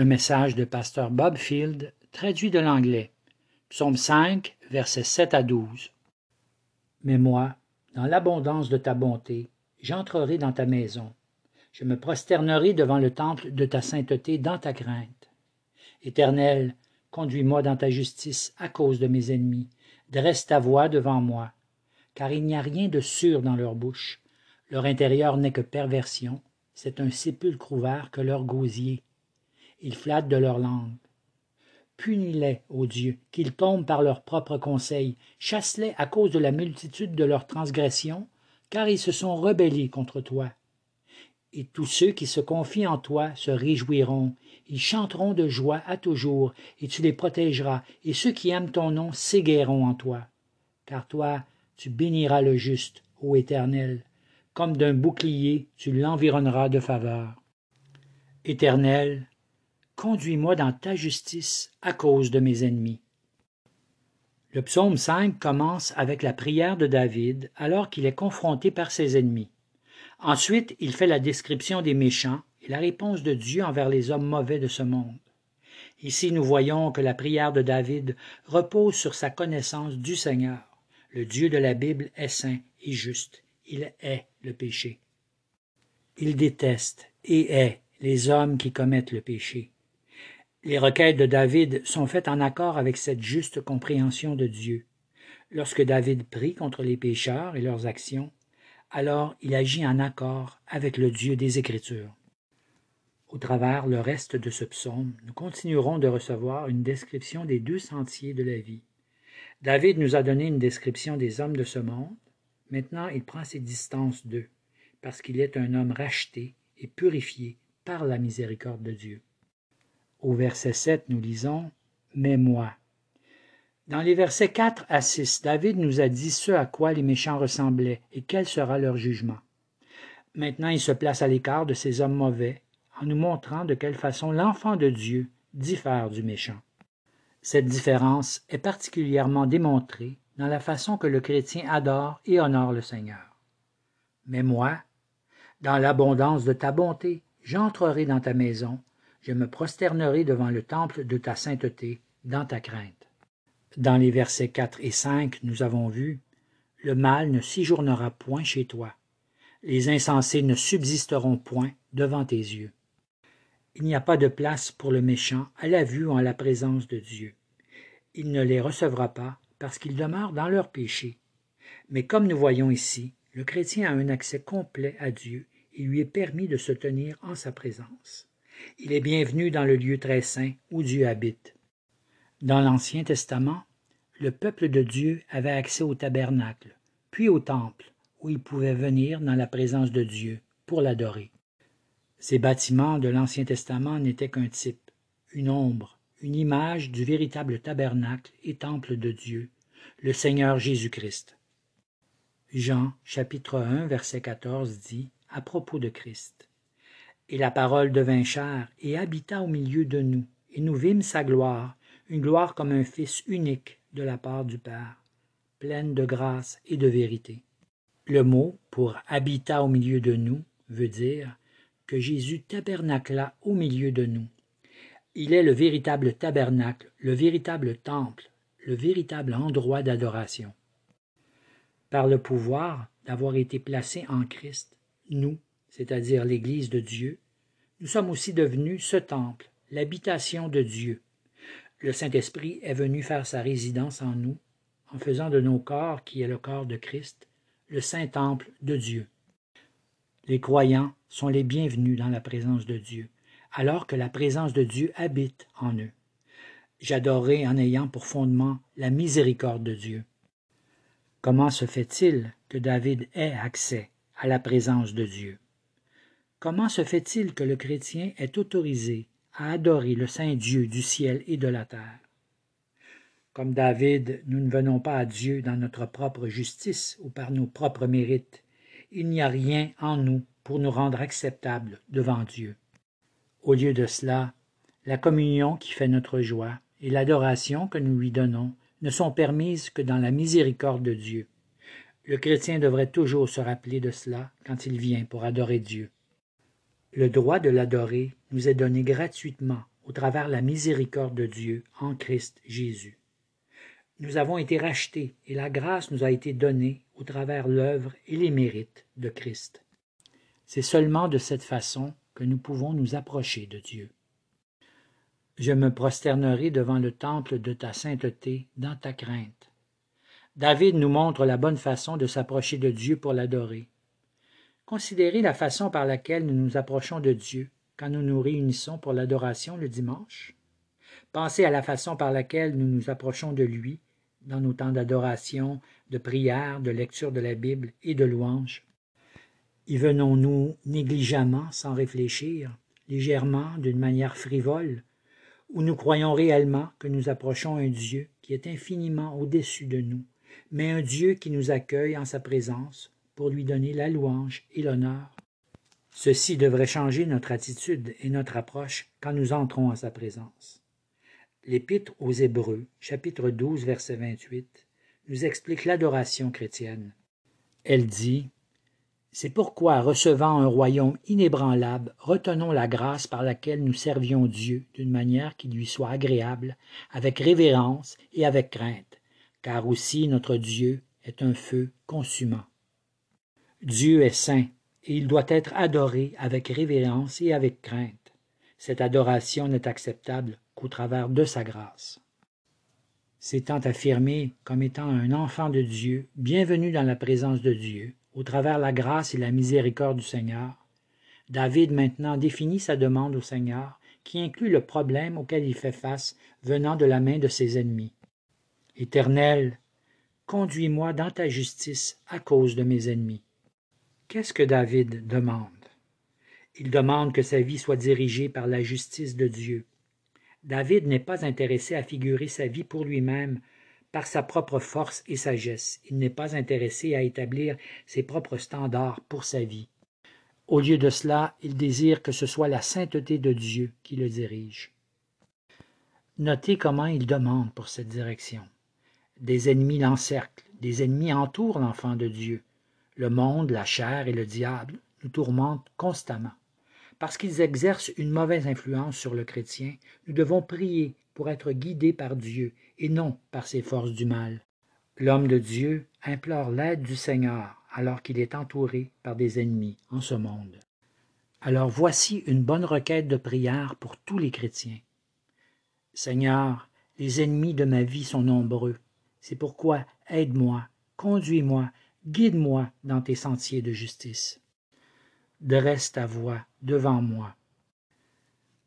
Un message de pasteur Bob Field, traduit de l'anglais. Psaume 5, versets 7 à 12. Mais moi, dans l'abondance de ta bonté, j'entrerai dans ta maison. Je me prosternerai devant le temple de ta sainteté dans ta crainte. Éternel, conduis-moi dans ta justice à cause de mes ennemis. Dresse ta voix devant moi. Car il n'y a rien de sûr dans leur bouche. Leur intérieur n'est que perversion. C'est un sépulcre ouvert que leur gosier ils flattent de leur langue. Punis-les, ô Dieu, qu'ils tombent par leur propre conseil, chasse-les à cause de la multitude de leurs transgressions, car ils se sont rebellés contre toi. Et tous ceux qui se confient en toi se réjouiront, ils chanteront de joie à toujours, et tu les protégeras, et ceux qui aiment ton nom s'égaieront en toi. Car toi, tu béniras le juste, ô Éternel, comme d'un bouclier tu l'environneras de faveur. Éternel, Conduis-moi dans ta justice à cause de mes ennemis. Le psaume 5 commence avec la prière de David alors qu'il est confronté par ses ennemis. Ensuite, il fait la description des méchants et la réponse de Dieu envers les hommes mauvais de ce monde. Ici, nous voyons que la prière de David repose sur sa connaissance du Seigneur. Le Dieu de la Bible est saint et juste. Il est le péché. Il déteste et hait les hommes qui commettent le péché. Les requêtes de David sont faites en accord avec cette juste compréhension de Dieu. Lorsque David prie contre les pécheurs et leurs actions, alors il agit en accord avec le Dieu des Écritures. Au travers le reste de ce psaume, nous continuerons de recevoir une description des deux sentiers de la vie. David nous a donné une description des hommes de ce monde. Maintenant, il prend ses distances d'eux, parce qu'il est un homme racheté et purifié par la miséricorde de Dieu. Au verset 7, nous lisons Mais moi. Dans les versets 4 à 6, David nous a dit ce à quoi les méchants ressemblaient et quel sera leur jugement. Maintenant, il se place à l'écart de ces hommes mauvais en nous montrant de quelle façon l'enfant de Dieu diffère du méchant. Cette différence est particulièrement démontrée dans la façon que le chrétien adore et honore le Seigneur. Mais moi, dans l'abondance de ta bonté, j'entrerai dans ta maison, je me prosternerai devant le temple de ta sainteté, dans ta crainte. Dans les versets 4 et 5, nous avons vu Le mal ne séjournera point chez toi, les insensés ne subsisteront point devant tes yeux. Il n'y a pas de place pour le méchant à la vue ou en la présence de Dieu. Il ne les recevra pas parce qu'ils demeurent dans leur péché. Mais comme nous voyons ici, le chrétien a un accès complet à Dieu et lui est permis de se tenir en sa présence. Il est bienvenu dans le lieu très saint où Dieu habite. Dans l'Ancien Testament, le peuple de Dieu avait accès au tabernacle, puis au temple, où il pouvait venir dans la présence de Dieu pour l'adorer. Ces bâtiments de l'Ancien Testament n'étaient qu'un type, une ombre, une image du véritable tabernacle et temple de Dieu, le Seigneur Jésus-Christ. Jean chapitre 1 verset 14 dit à propos de Christ. Et la parole devint chair et habita au milieu de nous, et nous vîmes sa gloire, une gloire comme un Fils unique de la part du Père, pleine de grâce et de vérité. Le mot pour habita au milieu de nous veut dire que Jésus tabernacla au milieu de nous. Il est le véritable tabernacle, le véritable temple, le véritable endroit d'adoration. Par le pouvoir d'avoir été placés en Christ, nous, c'est-à-dire l'Église de Dieu, nous sommes aussi devenus ce temple, l'habitation de Dieu. Le Saint-Esprit est venu faire sa résidence en nous, en faisant de nos corps, qui est le corps de Christ, le saint temple de Dieu. Les croyants sont les bienvenus dans la présence de Dieu, alors que la présence de Dieu habite en eux. J'adorerai en ayant pour fondement la miséricorde de Dieu. Comment se fait-il que David ait accès à la présence de Dieu? Comment se fait-il que le chrétien est autorisé à adorer le Saint Dieu du ciel et de la terre? Comme David, nous ne venons pas à Dieu dans notre propre justice ou par nos propres mérites. Il n'y a rien en nous pour nous rendre acceptables devant Dieu. Au lieu de cela, la communion qui fait notre joie et l'adoration que nous lui donnons ne sont permises que dans la miséricorde de Dieu. Le chrétien devrait toujours se rappeler de cela quand il vient pour adorer Dieu. Le droit de l'adorer nous est donné gratuitement au travers la miséricorde de Dieu en Christ Jésus. Nous avons été rachetés et la grâce nous a été donnée au travers l'œuvre et les mérites de Christ. C'est seulement de cette façon que nous pouvons nous approcher de Dieu. Je me prosternerai devant le temple de ta sainteté dans ta crainte. David nous montre la bonne façon de s'approcher de Dieu pour l'adorer. Considérez la façon par laquelle nous nous approchons de Dieu quand nous nous réunissons pour l'adoration le dimanche. Pensez à la façon par laquelle nous nous approchons de lui dans nos temps d'adoration, de prière, de lecture de la Bible et de louange. Y venons-nous négligemment, sans réfléchir, légèrement, d'une manière frivole, ou nous croyons réellement que nous approchons un Dieu qui est infiniment au-dessus de nous, mais un Dieu qui nous accueille en sa présence pour lui donner la louange et l'honneur. Ceci devrait changer notre attitude et notre approche quand nous entrons en sa présence. L'Épître aux Hébreux, chapitre 12, verset 28, nous explique l'adoration chrétienne. Elle dit C'est pourquoi, recevant un royaume inébranlable, retenons la grâce par laquelle nous servions Dieu d'une manière qui lui soit agréable, avec révérence et avec crainte, car aussi notre Dieu est un feu consumant. Dieu est saint, et il doit être adoré avec révérence et avec crainte. Cette adoration n'est acceptable qu'au travers de sa grâce. S'étant affirmé comme étant un enfant de Dieu, bienvenu dans la présence de Dieu, au travers la grâce et la miséricorde du Seigneur, David maintenant définit sa demande au Seigneur, qui inclut le problème auquel il fait face venant de la main de ses ennemis. Éternel, conduis-moi dans ta justice à cause de mes ennemis. Qu'est-ce que David demande? Il demande que sa vie soit dirigée par la justice de Dieu. David n'est pas intéressé à figurer sa vie pour lui-même par sa propre force et sagesse. Il n'est pas intéressé à établir ses propres standards pour sa vie. Au lieu de cela, il désire que ce soit la sainteté de Dieu qui le dirige. Notez comment il demande pour cette direction. Des ennemis l'encerclent, des ennemis entourent l'enfant de Dieu. Le monde, la chair et le diable nous tourmentent constamment. Parce qu'ils exercent une mauvaise influence sur le chrétien, nous devons prier pour être guidés par Dieu et non par ses forces du mal. L'homme de Dieu implore l'aide du Seigneur alors qu'il est entouré par des ennemis en ce monde. Alors voici une bonne requête de prière pour tous les chrétiens. Seigneur, les ennemis de ma vie sont nombreux. C'est pourquoi aide-moi, conduis-moi guide-moi dans tes sentiers de justice. Dresse ta voix devant moi.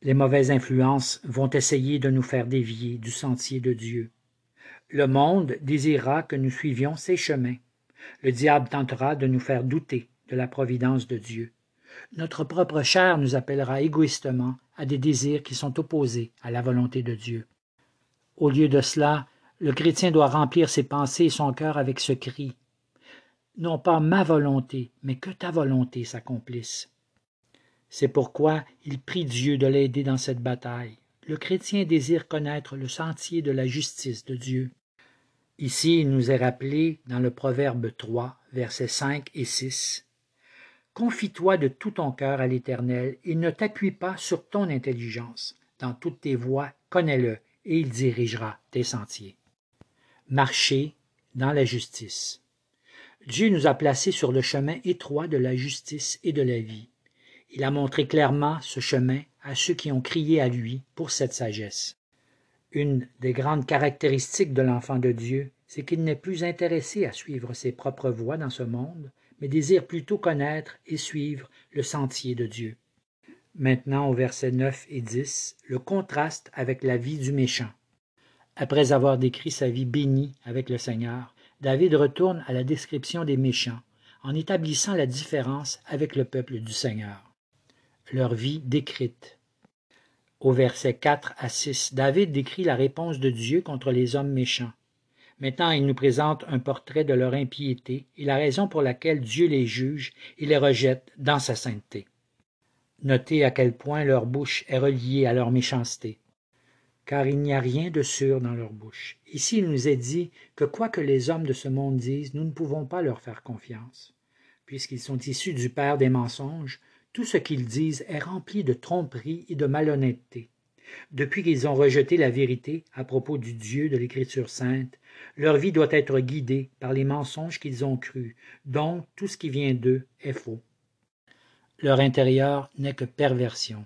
Les mauvaises influences vont essayer de nous faire dévier du sentier de Dieu. Le monde désirera que nous suivions ses chemins. Le diable tentera de nous faire douter de la providence de Dieu. Notre propre chair nous appellera égoïstement à des désirs qui sont opposés à la volonté de Dieu. Au lieu de cela, le chrétien doit remplir ses pensées et son cœur avec ce cri non pas ma volonté, mais que ta volonté s'accomplisse. C'est pourquoi il prie Dieu de l'aider dans cette bataille. Le chrétien désire connaître le sentier de la justice de Dieu. Ici, il nous est rappelé dans le Proverbe 3, versets 5 et 6. Confie-toi de tout ton cœur à l'Éternel et ne t'appuie pas sur ton intelligence. Dans toutes tes voies, connais-le et il dirigera tes sentiers. Marcher dans la justice. Dieu nous a placés sur le chemin étroit de la justice et de la vie. Il a montré clairement ce chemin à ceux qui ont crié à lui pour cette sagesse. Une des grandes caractéristiques de l'enfant de Dieu, c'est qu'il n'est plus intéressé à suivre ses propres voies dans ce monde, mais désire plutôt connaître et suivre le sentier de Dieu. Maintenant, au verset 9 et 10, le contraste avec la vie du méchant. Après avoir décrit sa vie bénie avec le Seigneur, David retourne à la description des méchants, en établissant la différence avec le peuple du Seigneur. Leur vie décrite. Au verset 4 à 6, David décrit la réponse de Dieu contre les hommes méchants. Maintenant, il nous présente un portrait de leur impiété et la raison pour laquelle Dieu les juge et les rejette dans sa sainteté. Notez à quel point leur bouche est reliée à leur méchanceté car il n'y a rien de sûr dans leur bouche. Ici, il nous est dit que quoi que les hommes de ce monde disent, nous ne pouvons pas leur faire confiance. Puisqu'ils sont issus du père des mensonges, tout ce qu'ils disent est rempli de tromperie et de malhonnêteté. Depuis qu'ils ont rejeté la vérité à propos du Dieu de l'Écriture sainte, leur vie doit être guidée par les mensonges qu'ils ont crus, donc tout ce qui vient d'eux est faux. Leur intérieur n'est que perversion.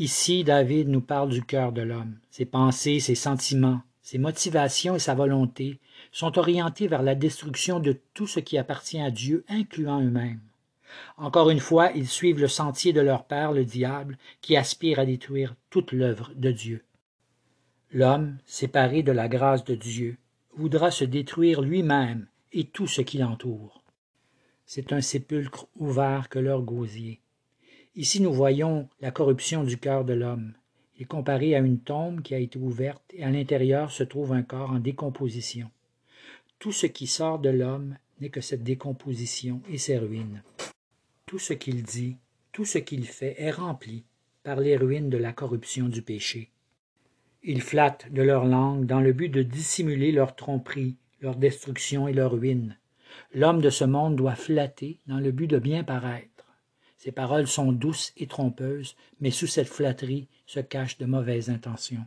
Ici, David nous parle du cœur de l'homme. Ses pensées, ses sentiments, ses motivations et sa volonté sont orientés vers la destruction de tout ce qui appartient à Dieu, incluant eux-mêmes. Encore une fois, ils suivent le sentier de leur père, le diable, qui aspire à détruire toute l'œuvre de Dieu. L'homme, séparé de la grâce de Dieu, voudra se détruire lui-même et tout ce qui l'entoure. C'est un sépulcre ouvert que leur gosier. Ici nous voyons la corruption du cœur de l'homme. Il est comparé à une tombe qui a été ouverte et à l'intérieur se trouve un corps en décomposition. Tout ce qui sort de l'homme n'est que cette décomposition et ses ruines. Tout ce qu'il dit, tout ce qu'il fait est rempli par les ruines de la corruption du péché. Ils flattent de leur langue dans le but de dissimuler leur tromperie, leur destruction et leur ruine. L'homme de ce monde doit flatter dans le but de bien paraître. Ses paroles sont douces et trompeuses, mais sous cette flatterie se cachent de mauvaises intentions.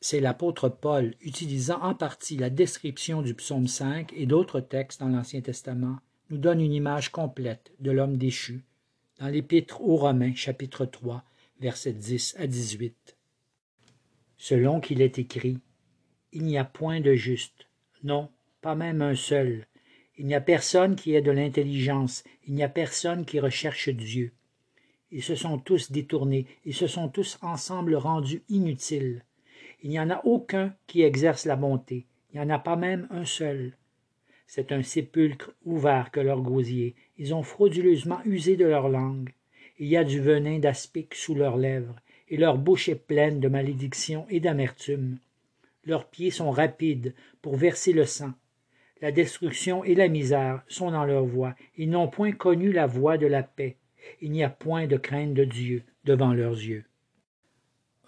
C'est l'apôtre Paul, utilisant en partie la description du psaume 5 et d'autres textes dans l'Ancien Testament, nous donne une image complète de l'homme déchu dans l'Épître aux Romains, chapitre 3, versets 10 à 18. Selon qu'il est écrit, Il n'y a point de juste, non, pas même un seul. Il n'y a personne qui ait de l'intelligence, il n'y a personne qui recherche Dieu. Ils se sont tous détournés, ils se sont tous ensemble rendus inutiles. Il n'y en a aucun qui exerce la bonté, il n'y en a pas même un seul. C'est un sépulcre ouvert que leur gosier. Ils ont frauduleusement usé de leur langue. Il y a du venin d'aspic sous leurs lèvres, et leur bouche est pleine de malédiction et d'amertume. Leurs pieds sont rapides pour verser le sang. La destruction et la misère sont dans leur voie. Ils n'ont point connu la voie de la paix. Il n'y a point de crainte de Dieu devant leurs yeux.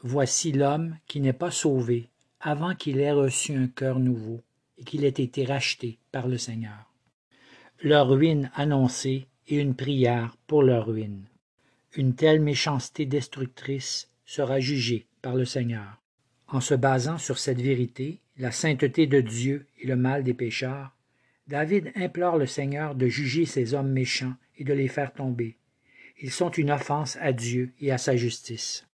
Voici l'homme qui n'est pas sauvé avant qu'il ait reçu un cœur nouveau et qu'il ait été racheté par le Seigneur. Leur ruine annoncée et une prière pour leur ruine. Une telle méchanceté destructrice sera jugée par le Seigneur. En se basant sur cette vérité, la sainteté de Dieu et le mal des pécheurs, David implore le Seigneur de juger ces hommes méchants et de les faire tomber. Ils sont une offense à Dieu et à sa justice.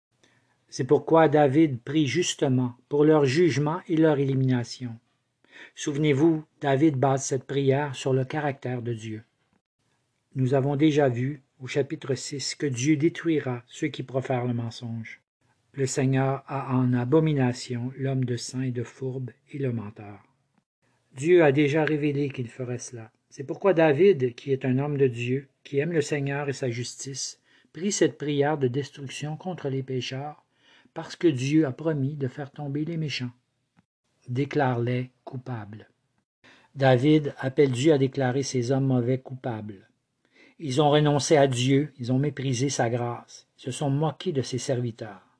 C'est pourquoi David prie justement pour leur jugement et leur élimination. Souvenez-vous, David base cette prière sur le caractère de Dieu. Nous avons déjà vu, au chapitre 6, que Dieu détruira ceux qui profèrent le mensonge. Le Seigneur a en abomination l'homme de sang et de fourbe et le menteur. Dieu a déjà révélé qu'il ferait cela. C'est pourquoi David, qui est un homme de Dieu, qui aime le Seigneur et sa justice, prie cette prière de destruction contre les pécheurs parce que Dieu a promis de faire tomber les méchants. Déclare-les coupables. David appelle Dieu à déclarer ces hommes mauvais coupables. Ils ont renoncé à Dieu, ils ont méprisé sa grâce, ils se sont moqués de ses serviteurs.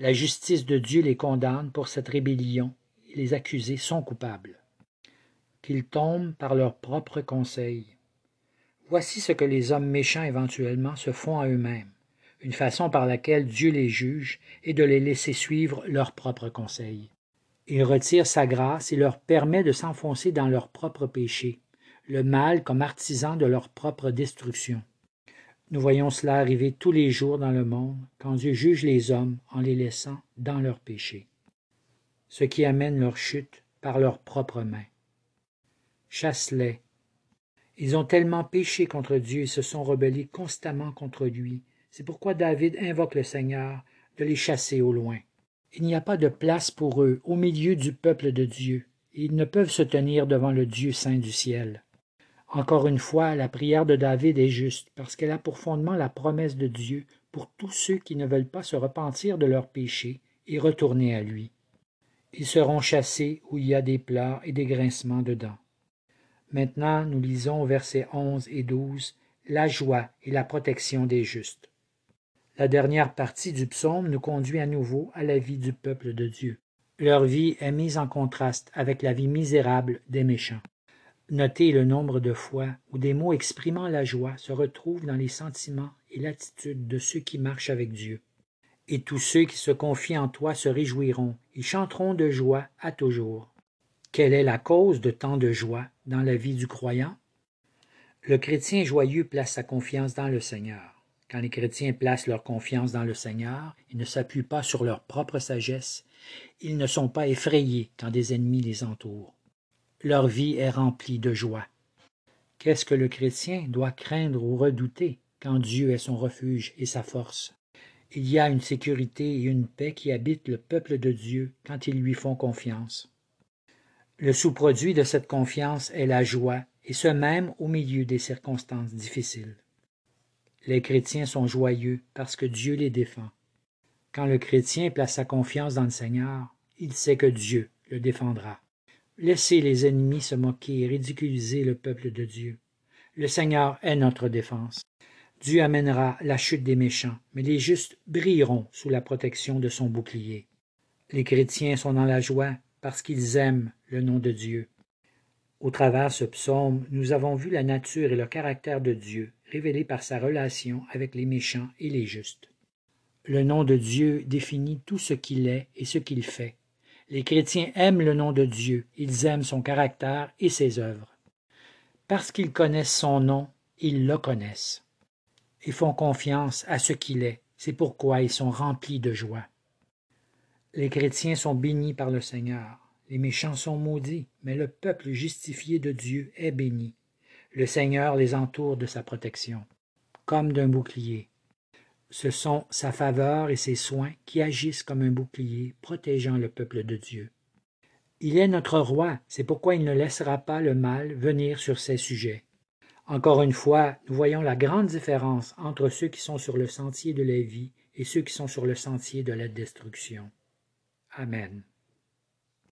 La justice de Dieu les condamne pour cette rébellion et les accusés sont coupables. Qu'ils tombent par leur propre conseil. Voici ce que les hommes méchants éventuellement se font à eux-mêmes une façon par laquelle Dieu les juge est de les laisser suivre leurs propres conseils. Il retire sa grâce et leur permet de s'enfoncer dans leurs propres péchés, le mal comme artisan de leur propre destruction. Nous voyons cela arriver tous les jours dans le monde quand Dieu juge les hommes en les laissant dans leurs péchés, ce qui amène leur chute par leurs propres mains. Chasse-les. Ils ont tellement péché contre Dieu et se sont rebellés constamment contre lui c'est pourquoi David invoque le Seigneur de les chasser au loin. Il n'y a pas de place pour eux au milieu du peuple de Dieu, et ils ne peuvent se tenir devant le Dieu saint du ciel. Encore une fois, la prière de David est juste, parce qu'elle a pour fondement la promesse de Dieu pour tous ceux qui ne veulent pas se repentir de leurs péchés et retourner à lui. Ils seront chassés où il y a des pleurs et des grincements dedans. Maintenant, nous lisons versets 11 et 12 la joie et la protection des justes. La dernière partie du psaume nous conduit à nouveau à la vie du peuple de Dieu. Leur vie est mise en contraste avec la vie misérable des méchants. Notez le nombre de fois où des mots exprimant la joie se retrouvent dans les sentiments et l'attitude de ceux qui marchent avec Dieu. Et tous ceux qui se confient en toi se réjouiront, ils chanteront de joie à toujours. Quelle est la cause de tant de joie dans la vie du croyant? Le chrétien joyeux place sa confiance dans le Seigneur. Quand les chrétiens placent leur confiance dans le Seigneur, ils ne s'appuient pas sur leur propre sagesse, ils ne sont pas effrayés quand des ennemis les entourent. Leur vie est remplie de joie. Qu'est-ce que le chrétien doit craindre ou redouter quand Dieu est son refuge et sa force? Il y a une sécurité et une paix qui habitent le peuple de Dieu quand ils lui font confiance. Le sous-produit de cette confiance est la joie, et ce même au milieu des circonstances difficiles. Les chrétiens sont joyeux parce que Dieu les défend. Quand le chrétien place sa confiance dans le Seigneur, il sait que Dieu le défendra. Laissez les ennemis se moquer et ridiculiser le peuple de Dieu. Le Seigneur est notre défense. Dieu amènera la chute des méchants, mais les justes brilleront sous la protection de son bouclier. Les chrétiens sont dans la joie parce qu'ils aiment le nom de Dieu. Au travers ce psaume, nous avons vu la nature et le caractère de Dieu révélés par sa relation avec les méchants et les justes. Le nom de Dieu définit tout ce qu'il est et ce qu'il fait. Les chrétiens aiment le nom de Dieu, ils aiment son caractère et ses œuvres. Parce qu'ils connaissent son nom, ils le connaissent et font confiance à ce qu'il est. C'est pourquoi ils sont remplis de joie. Les chrétiens sont bénis par le Seigneur. Les méchants sont maudits, mais le peuple justifié de Dieu est béni. Le Seigneur les entoure de sa protection, comme d'un bouclier. Ce sont sa faveur et ses soins qui agissent comme un bouclier, protégeant le peuple de Dieu. Il est notre roi, c'est pourquoi il ne laissera pas le mal venir sur ses sujets. Encore une fois, nous voyons la grande différence entre ceux qui sont sur le sentier de la vie et ceux qui sont sur le sentier de la destruction. Amen.